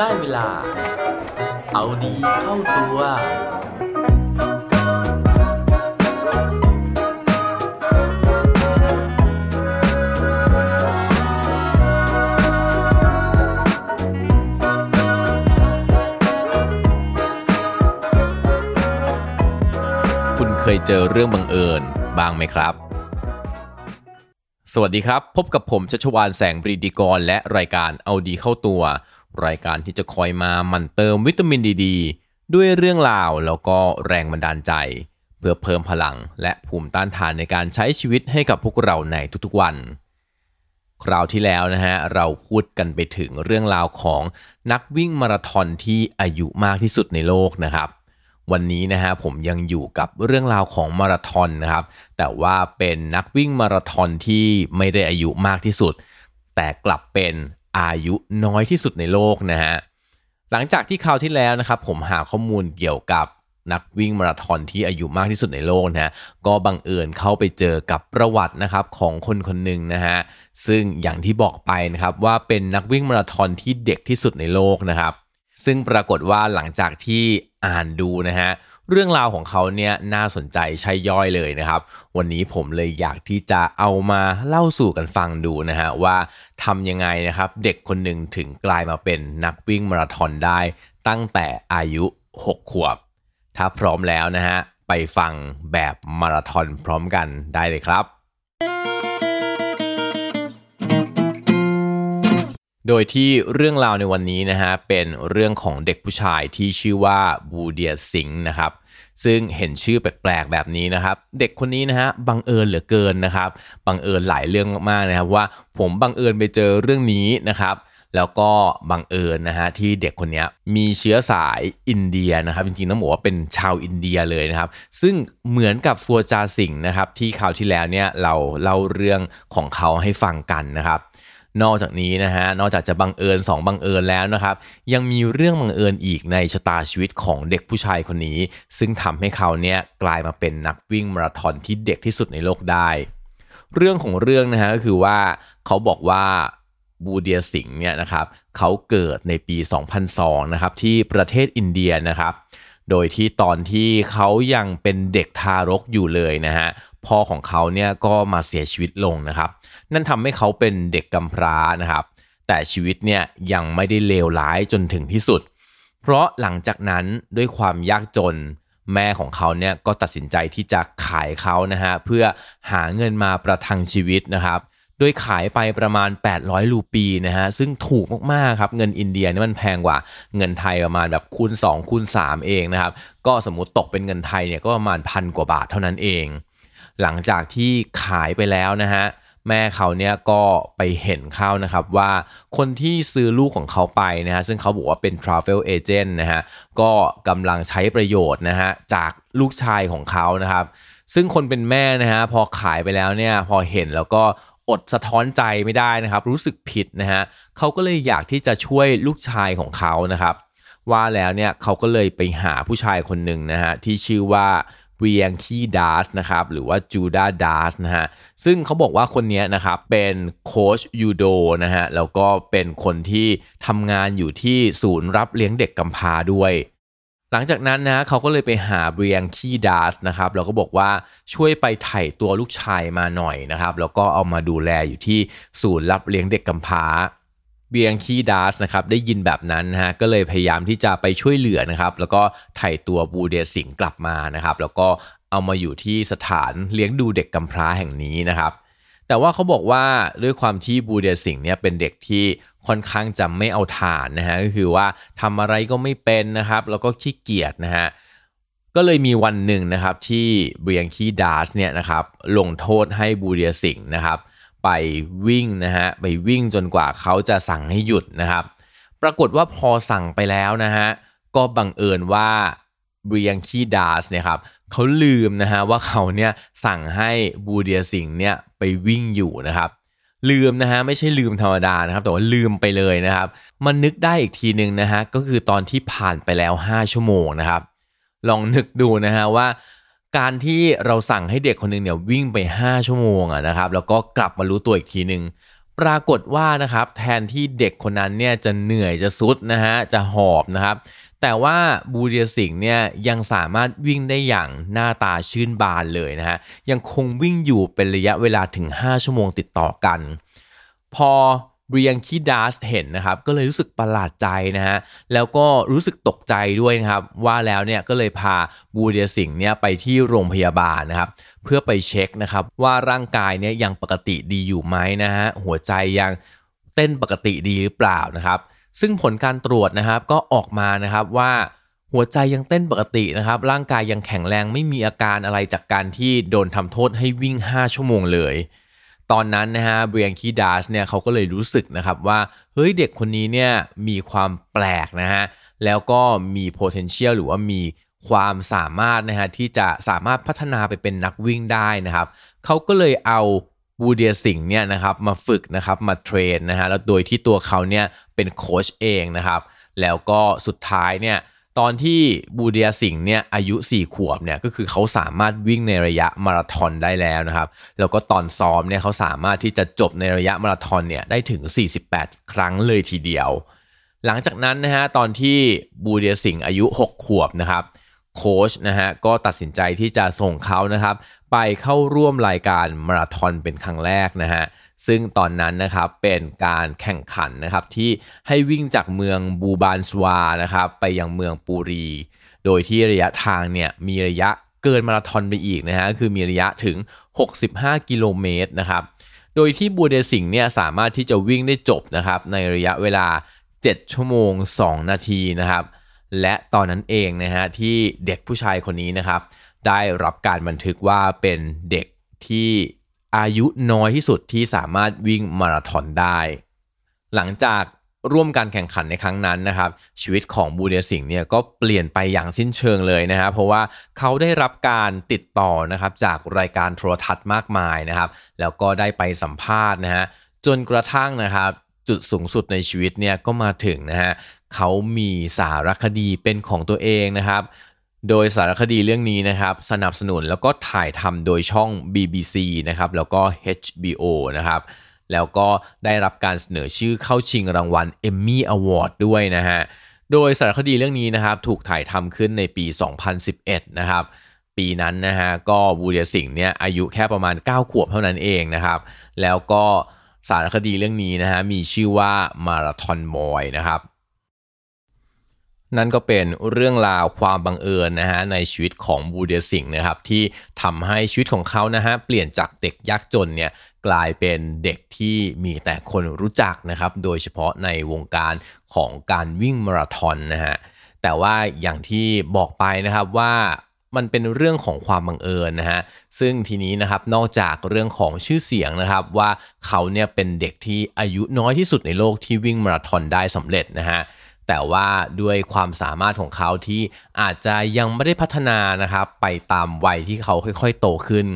ได้เวลา เอาดีเข้าตัว คุณเคยเจอเรื่องบังเอิญบ้างไหมครับ สวัสดีครับ พบกับผมชัชวานแสงปรีดีกร และรายการเอาดีเข้าตัว รายการที่จะคอยมาหมั่นเติมวิตามินดีดด้วยเรื่องราวแล้วก็แรงบันดาลใจ เพื่อเพิ่มพลังและภูมิต้านทานในการใช้ชีวิตให้กับพวกเราในทุกๆวัน คราวที่แล้วนะฮะเราพูดกันไปถึงเรื่องราวของนักวิ่งมาราธอนที่อายุมากที่สุดในโลกนะครับวันนี้นะฮะผมยังอยู่กับเรื่องราวของมาราธอนนะครับ แต่ว่าเป็นนักวิ่งมาราธอนที่ไม่ได้อายุมากที่สุด แต่กลับเป็น อายุน้อยที่สุดในโลกนะฮะหลังจากที่คราวที่แล้วนะครับผมหาข้อมูลเกี่ยวกับนักวิ่งมาราธอนที่อายุมากที่สุดในโลกนะฮะก็บังเอิญเข้าไปเจอกับประวัตินะครับของคนคนหนึ่งนะฮะซึ่งอย่างที่บอกไปนะครับว่าเป็นนักวิ่งมาราธอนที่เด็กที่สุดในโลกนะครับ ซึ่งปรากฏว่าหลังจากที่อ่านดูนะฮะ เรื่องราวของเขาเนี่ยน่าสนใจใช่ย่อยเลยนะครับ วันนี้ผมเลยอยากที่จะเอามาเล่าสู่กันฟังดูนะฮะว่าทำยังไงนะครับ เด็กคนหนึ่งถึงกลายมาเป็นนักวิ่งมาราธอนได้ ตั้งแต่อายุ 6 ขวบ ถ้าพร้อมแล้วนะฮะไปฟังแบบมาราธอนพร้อมกันได้เลยครับ โดยที่เรื่องราวในวันนี้นะฮะเป็นเรื่องของเด็กผู้ชายที่ชื่อว่าบูเดียสิงห์นะครับซึ่งเห็นชื่อแปลกๆแบบนี้นะครับ เด็กคนนี้นะฮะบังเอิญเหลือเกินนะครับบังเอิญหลายเรื่องมากๆนะครับว่าผมบังเอิญไปเจอเรื่องนี้นะครับแล้วก็บังเอิญนะฮะที่เด็กคนนี้มีเชื้อสายอินเดียนะครับจริงๆต้องบอกว่าเป็นชาวอินเดียเลยนะครับ ซึ่งเหมือนกับฟัวจาสิงห์นะครับที่คราวที่แล้วเนี่ยเราเล่าเรื่องของเขาให้ฟังกันนะครับ นอกจากนี้นะฮะนอกจากจะบังเอิญ2บังเอิญแล้วนะครับยังมีเรื่องบังเอิญอีกในชะตาชีวิตของเด็กผู้ชายคนนี้ ซึ่งทำให้เขาเนี่ยกลายมาเป็นนักวิ่งมาราธอนที่เด็กที่สุดในโลกได้ เรื่องของเรื่องนะฮะก็คือว่าเขาบอกว่าบูเดียสิงห์เนี่ยนะครับเขาเกิดในปี 2002นะครับที่ประเทศอินเดียนะครับโดยที่ตอนที่เขายังเป็นเด็กทารกอยู่เลยนะฮะ พ่อของเขาเนี่ยก็มาเสียชีวิตลงนะครับ นั่นทำให้เขาเป็นเด็กกำพร้านะครับ แต่ชีวิตเนี่ยยังไม่ได้เลวร้ายจนถึงที่สุด เพราะหลังจากนั้นด้วยความยากจนแม่ของเขาเนี่ยก็ตัดสินใจที่จะขายเขานะฮะเพื่อหาเงินมาประทังชีวิตนะครับ โดยขายไปประมาณ 800รูปีนะฮะซึ่งถูกมากๆครับเงินอินเดียนี่มันแพงกว่าเงินไทยประมาณแบบคูณ 2 คูณ 3 เองนะครับ ก็สมมติตกเป็นเงินไทยเนี่ยก็ประมาณพันกว่าบาทเท่านั้นเอง หลังจากที่ขายไปแล้วนะฮะแม่เขาเนี่ยก็ไปเห็นเข้านะครับว่าคนที่ซื้อลูกของเขาไปนะฮะซึ่งเขาบอกว่าเป็น travel agent นะฮะก็กำลังใช้ประโยชน์นะฮะจากลูกชายของเขานะครับ ซึ่งคนเป็นแม่นะฮะพอขายไปแล้วเนี่ยพอเห็นแล้วก็อดสะท้อนใจไม่ได้นะครับ รู้สึกผิดนะฮะเขาก็เลยอยากที่จะช่วยลูกชายของเขานะครับ ว่าแล้วเนี่ยเขาก็เลยไปหาผู้ชายคนหนึ่งนะฮะที่ชื่อว่า เวียงคีดาสนะครับหรือว่าจูดาดาสนะฮะซึ่งเขาบอกว่าคนนี้นะครับเป็นโค้ชยูโดนะฮะแล้วก็เป็นคนที่ทำงานอยู่ที่ศูนย์รับเลี้ยงเด็กกำพร้าด้วย หลังจากนั้นนะเขาก็เลยไปหาเบียงคีดาสนะครับแล้วก็บอกว่าช่วยไปไถ่ตัวลูกชายมาหน่อยนะครับแล้วก็เอามาดูแลอยู่ที่ศูนย์รับเลี้ยงเด็กกำพร้า เบียงคีดาสนะครับได้ยินแบบนั้นฮะก็เลยพยายามที่จะไปช่วยเหลือนะครับ แล้วก็ไถ่ตัวบูเดสิงห์กลับมานะครับ แล้วก็เอามาอยู่ที่สถานเลี้ยงดูเด็กกำพร้าแห่งนี้นะครับ แต่ว่าเขาบอกว่าด้วยความที่บูเดสิงห์เนี่ยเป็นเด็กที่ค่อนข้างจะไม่เอาฐานนะฮะก็คือว่าทำอะไรก็ไม่เป็นนะครับ แล้วก็ขี้เกียจนะฮะก็เลยมีวันหนึ่งนะครับที่เบียงคีดาสเนี่ยนะครับลงโทษให้บูเดียสิงห์นะครับ ไปวิ่งนะฮะไปวิ่งจนกว่าเขาจะสั่งให้หยุดนะครับ ปรากฏว่าพอสั่งไปแล้วนะฮะก็บังเอิญว่าเบียงคีดาสเนี่ยครับเขาลืมนะฮะว่าเขาเนี่ยสั่งให้บูเดียสิงห์เนี่ยไปวิ่งอยู่นะครับ ลืมนะฮะไม่ใช่ลืมธรรมดานะครับ แต่ว่าลืมไปเลยนะครับ มันนึกได้อีกทีหนึ่งนะฮะก็คือตอนที่ผ่านไปแล้ว 5 ชั่วโมงนะครับ ลองนึกดูนะฮะว่า การที่เราสั่งให้เด็กคนหนึ่งเนี่ยวิ่งไป 5 ชั่วโมงอะนะครับแล้วก็กลับมารู้ตัวอีกทีหนึ่งปรากฏว่านะครับแทนที่เด็กคนนั้นเนี่ยจะเหนื่อยจะสุดนะฮะจะหอบนะครับแต่ว่าบูเดียสิงห์เนี่ยยังสามารถวิ่งได้อย่างหน้าตาชื่นบานเลยนะฮะยังคงวิ่งอยู่เป็นระยะเวลาถึง 5 ชั่วโมงติดต่อกัน พอ เบียงคีดัสเห็นนะครับ ก็เลยรู้สึกประหลาดใจนะฮะ แล้วก็รู้สึกตกใจด้วยนะครับ ว่าแล้วเนี่ยก็เลยพาบูเดียสิงห์เนี่ยไปที่โรงพยาบาลนะครับ เพื่อไปเช็คนะครับ ว่าร่างกายเนี่ยยังปกติดีอยู่ไหมนะฮะ หัวใจยังเต้นปกติดีหรือเปล่านะครับ ซึ่งผลการตรวจนะครับก็ออกมานะครับว่าหัวใจยังเต้นปกตินะครับ ร่างกายยังแข็งแรงไม่มีอาการอะไรจากการที่โดนทำโทษให้วิ่ง 5 ชั่วโมงเลย ตอนนั้นนะฮะเบรียงคีดาสเนี่ยเขาก็เลยรู้สึกนะครับว่าเฮ้ยเด็กคนนี้เนี่ยมีความแปลกนะฮะแล้วก็มี potential หรือว่ามีความสามารถนะฮะที่จะสามารถพัฒนาไปเป็นนักวิ่งได้นะครับเขาก็เลยเอาบูเดียสิงห์เนี่ยนะครับมาฝึกนะครับมาเทรนนะฮะแล้วโดยที่ตัวเขาเนี่ยเป็นโค้ชเองนะครับแล้วก็สุดท้ายเนี่ย ตอนที่บูเดียสิงห์เนี่ยอายุ 4 ขวบเนี่ยก็คือเขาสามารถวิ่งในระยะมาราธอนได้แล้วนะครับ แล้วก็ตอนซ้อมเนี่ยเขาสามารถที่จะจบในระยะมาราธอนเนี่ยได้ถึง 48 ครั้งเลยทีเดียว หลังจากนั้นนะฮะตอนที่บูเดียสิงห์อายุ 6 ขวบนะครับโค้ชนะฮะก็ตัดสินใจที่จะส่งเขานะครับ ไปเข้าร่วมรายการมาราธอนเป็นครั้งแรกนะฮะ ซึ่งตอนนั้นนะครับเป็นการแข่งขันนะครับที่ให้วิ่งจากเมืองบูบานสวานะครับไปยังเมืองปูรี โดยที่ระยะทางเนี่ยมีระยะเกินมาราธอนไปอีกนะฮะคือมีระยะถึง 65 กิโลเมตรนะครับโดยที่บูเดสิงห์เนี่ยสามารถที่จะวิ่งได้จบนะครับในระยะเวลา 7 ชั่วโมง 2 นาทีนะครับและตอนนั้นเองนะฮะที่เด็กผู้ชายคนนี้นะครับได้รับการบันทึกว่าเป็นเด็กที่ อายุน้อยที่สุดที่สามารถวิ่งมาราธอนได้ หลังจากร่วมการแข่งขันในครั้งนั้นนะครับ ชีวิตของบูเดียสิงห์เนี่ยก็เปลี่ยนไปอย่างสิ้นเชิงเลยนะครับ เพราะว่าเขาได้รับการติดต่อนะครับจากรายการโทรทัศน์มากมายนะครับ แล้วก็ได้ไปสัมภาษณ์นะฮะจนกระทั่งนะครับ จุดสูงสุดในชีวิตเนี่ยก็มาถึงนะฮะเขามีสารคดีเป็นของตัวเองนะครับ โดยสารคดีเรื่องนี้นะครับสนับสนุนแล้วก็ถ่ายทำโดยช่อง BBC นะครับแล้วก็ HBO นะครับแล้วก็ได้รับการเสนอชื่อเข้าชิงรางวัล Emmy Award ด้วยนะฮะโดยสารคดีเรื่องนี้นะครับถูกถ่ายทำขึ้นในปี 2011 นะครับปีนั้นนะฮะก็บูเดียสิงห์เนี่ยอายุแค่ประมาณ 9 ขวบเท่านั้นเองนะครับ แล้วก็สารคดีเรื่องนี้นะฮะมีชื่อว่ามาราธอนบอยนะครับ นั่นก็เป็นเรื่องราวความบังเอิญนะฮะในชีวิตของบูเดียสิงห์นะครับที่ทำให้ชีวิตของเขานะฮะเปลี่ยนจากเด็กยากจนเนี่ยกลายเป็นเด็กที่มีแต่คนรู้จักนะครับโดยเฉพาะในวงการของการวิ่งมาราธอนนะฮะแต่ว่าอย่างที่บอกไปนะครับว่ามันเป็นเรื่องของความบังเอิญนะฮะ ซึ่งทีนี้นะครับนอกจากเรื่องของชื่อเสียงนะครับว่าเขาเนี่ยเป็นเด็กที่อายุน้อยที่สุดในโลกที่วิ่งมาราธอนได้สำเร็จนะฮะ แต่ว่าด้วยความสามารถของเขาที่อาจจะยังไม่ได้พัฒนานะครับไปตามวัยที่เขาค่อยๆโตขึ้น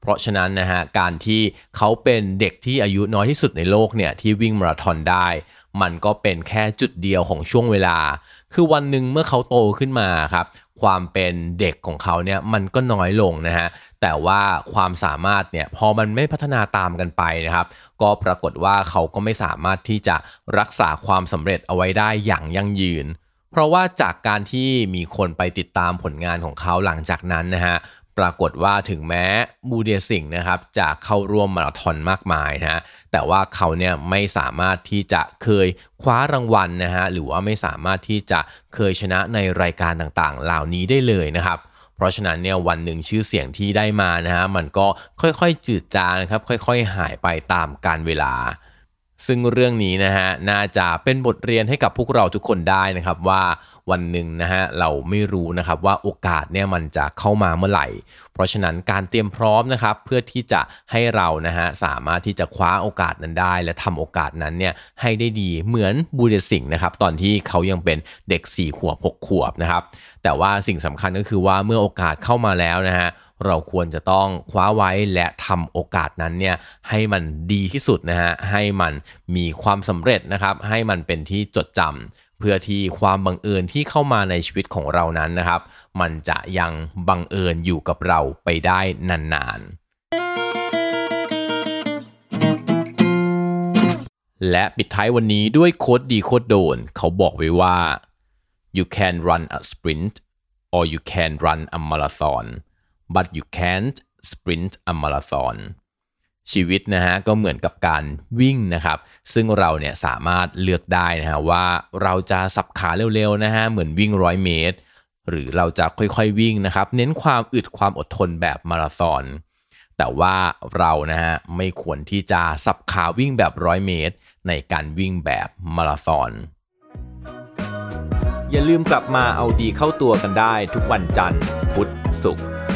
เพราะฉะนั้นนะฮะการที่เขาเป็นเด็กที่อายุน้อยที่สุดในโลกเนี่ยที่วิ่งมาราธอนได้ มันก็เป็นแค่จุดเดียวของช่วงเวลา คือวันหนึ่งเมื่อเขาโตขึ้นมาครับ ความเป็นเด็กของเขาเนี่ยมันก็น้อยลงนะฮะแต่ว่าความสามารถเนี่ยพอมันไม่พัฒนาตามกันไปนะครับ ก็ปรากฏว่าเขาก็ไม่สามารถที่จะรักษาความสำเร็จเอาไว้ได้อย่างยั่งยืน เพราะว่าจากการที่มีคนไปติดตามผลงานของเขาหลังจากนั้นนะฮะ ปรากฏว่าถึงแม้บูเดียสิงนะครับจะเข้าร่วมมาราธอนมากมายนะฮะแต่ว่าเขาเนี่ยไม่สามารถที่จะเคยคว้ารางวัลนะฮะหรือว่าไม่สามารถที่จะเคยชนะในรายการต่างๆ เหล่านี้ได้เลยนะครับ เพราะฉะนั้นเนี่ยวันหนึ่งชื่อเสียงที่ได้มานะฮะมันก็ค่อยๆจืดจางครับค่อย ๆ หายไปตามกาลเวลา ซึ่งเรื่องนี้นะฮะน่าจะเป็นบทเรียนให้กับพวกเราทุกคนได้นะครับว่าวันหนึ่งนะฮะเราไม่รู้นะครับว่าโอกาสเนี่ยมันจะเข้ามาเมื่อไหร่ เพราะฉะนั้นการเตรียมพร้อมนะครับเพื่อที่จะให้เรานะฮะสามารถที่จะคว้าโอกาสนั้นได้ และทำโอกาสนั้นเนี่ยให้ได้ดีเหมือนบูเดสิงนะครับตอนที่เขายังเป็นเด็ก4ขวบ6ขวบนะครับแต่ว่าสิ่งสำคัญก็คือว่าเมื่อโอกาสเข้ามาแล้วนะฮะเราควรจะต้องคว้าไว้และทำโอกาสนั้นเนี่ยให้มันดีที่สุดนะฮะให้มันมีความสำเร็จนะครับให้มันเป็นที่จดจำเพื่อที่ความบังเอิญที่เข้ามาในชีวิตของเรานั้นนะครับ มันจะยังบังเอิญอยู่กับเราไปได้นานๆและปิดท้ายวันนี้ด้วยโค้ดดีโค้ดโดน เขาบอกไว้ว่า you can run a sprint or you can run a marathon but you can't sprint a marathon ชีวิตนะฮะก็เหมือนกับการวิ่งนะครับ ซึ่งเราเนี่ยสามารถเลือกได้นะฮะว่าเราจะสับขาเร็วๆนะฮะเหมือนวิ่งร้อยเมตร หรือเราจะค่อยๆวิ่งนะครับ เน้นความอึดความอดทนแบบมาราธอนแต่ว่าเรานะฮะไม่ควรที่จะสับขาวิ่งแบบร้อยเมตร ในการวิ่งแบบมาราธอนอย่าลืมกลับมาเอาดีเข้าตัวกันได้ทุกวันจันทร์พุธศุกร์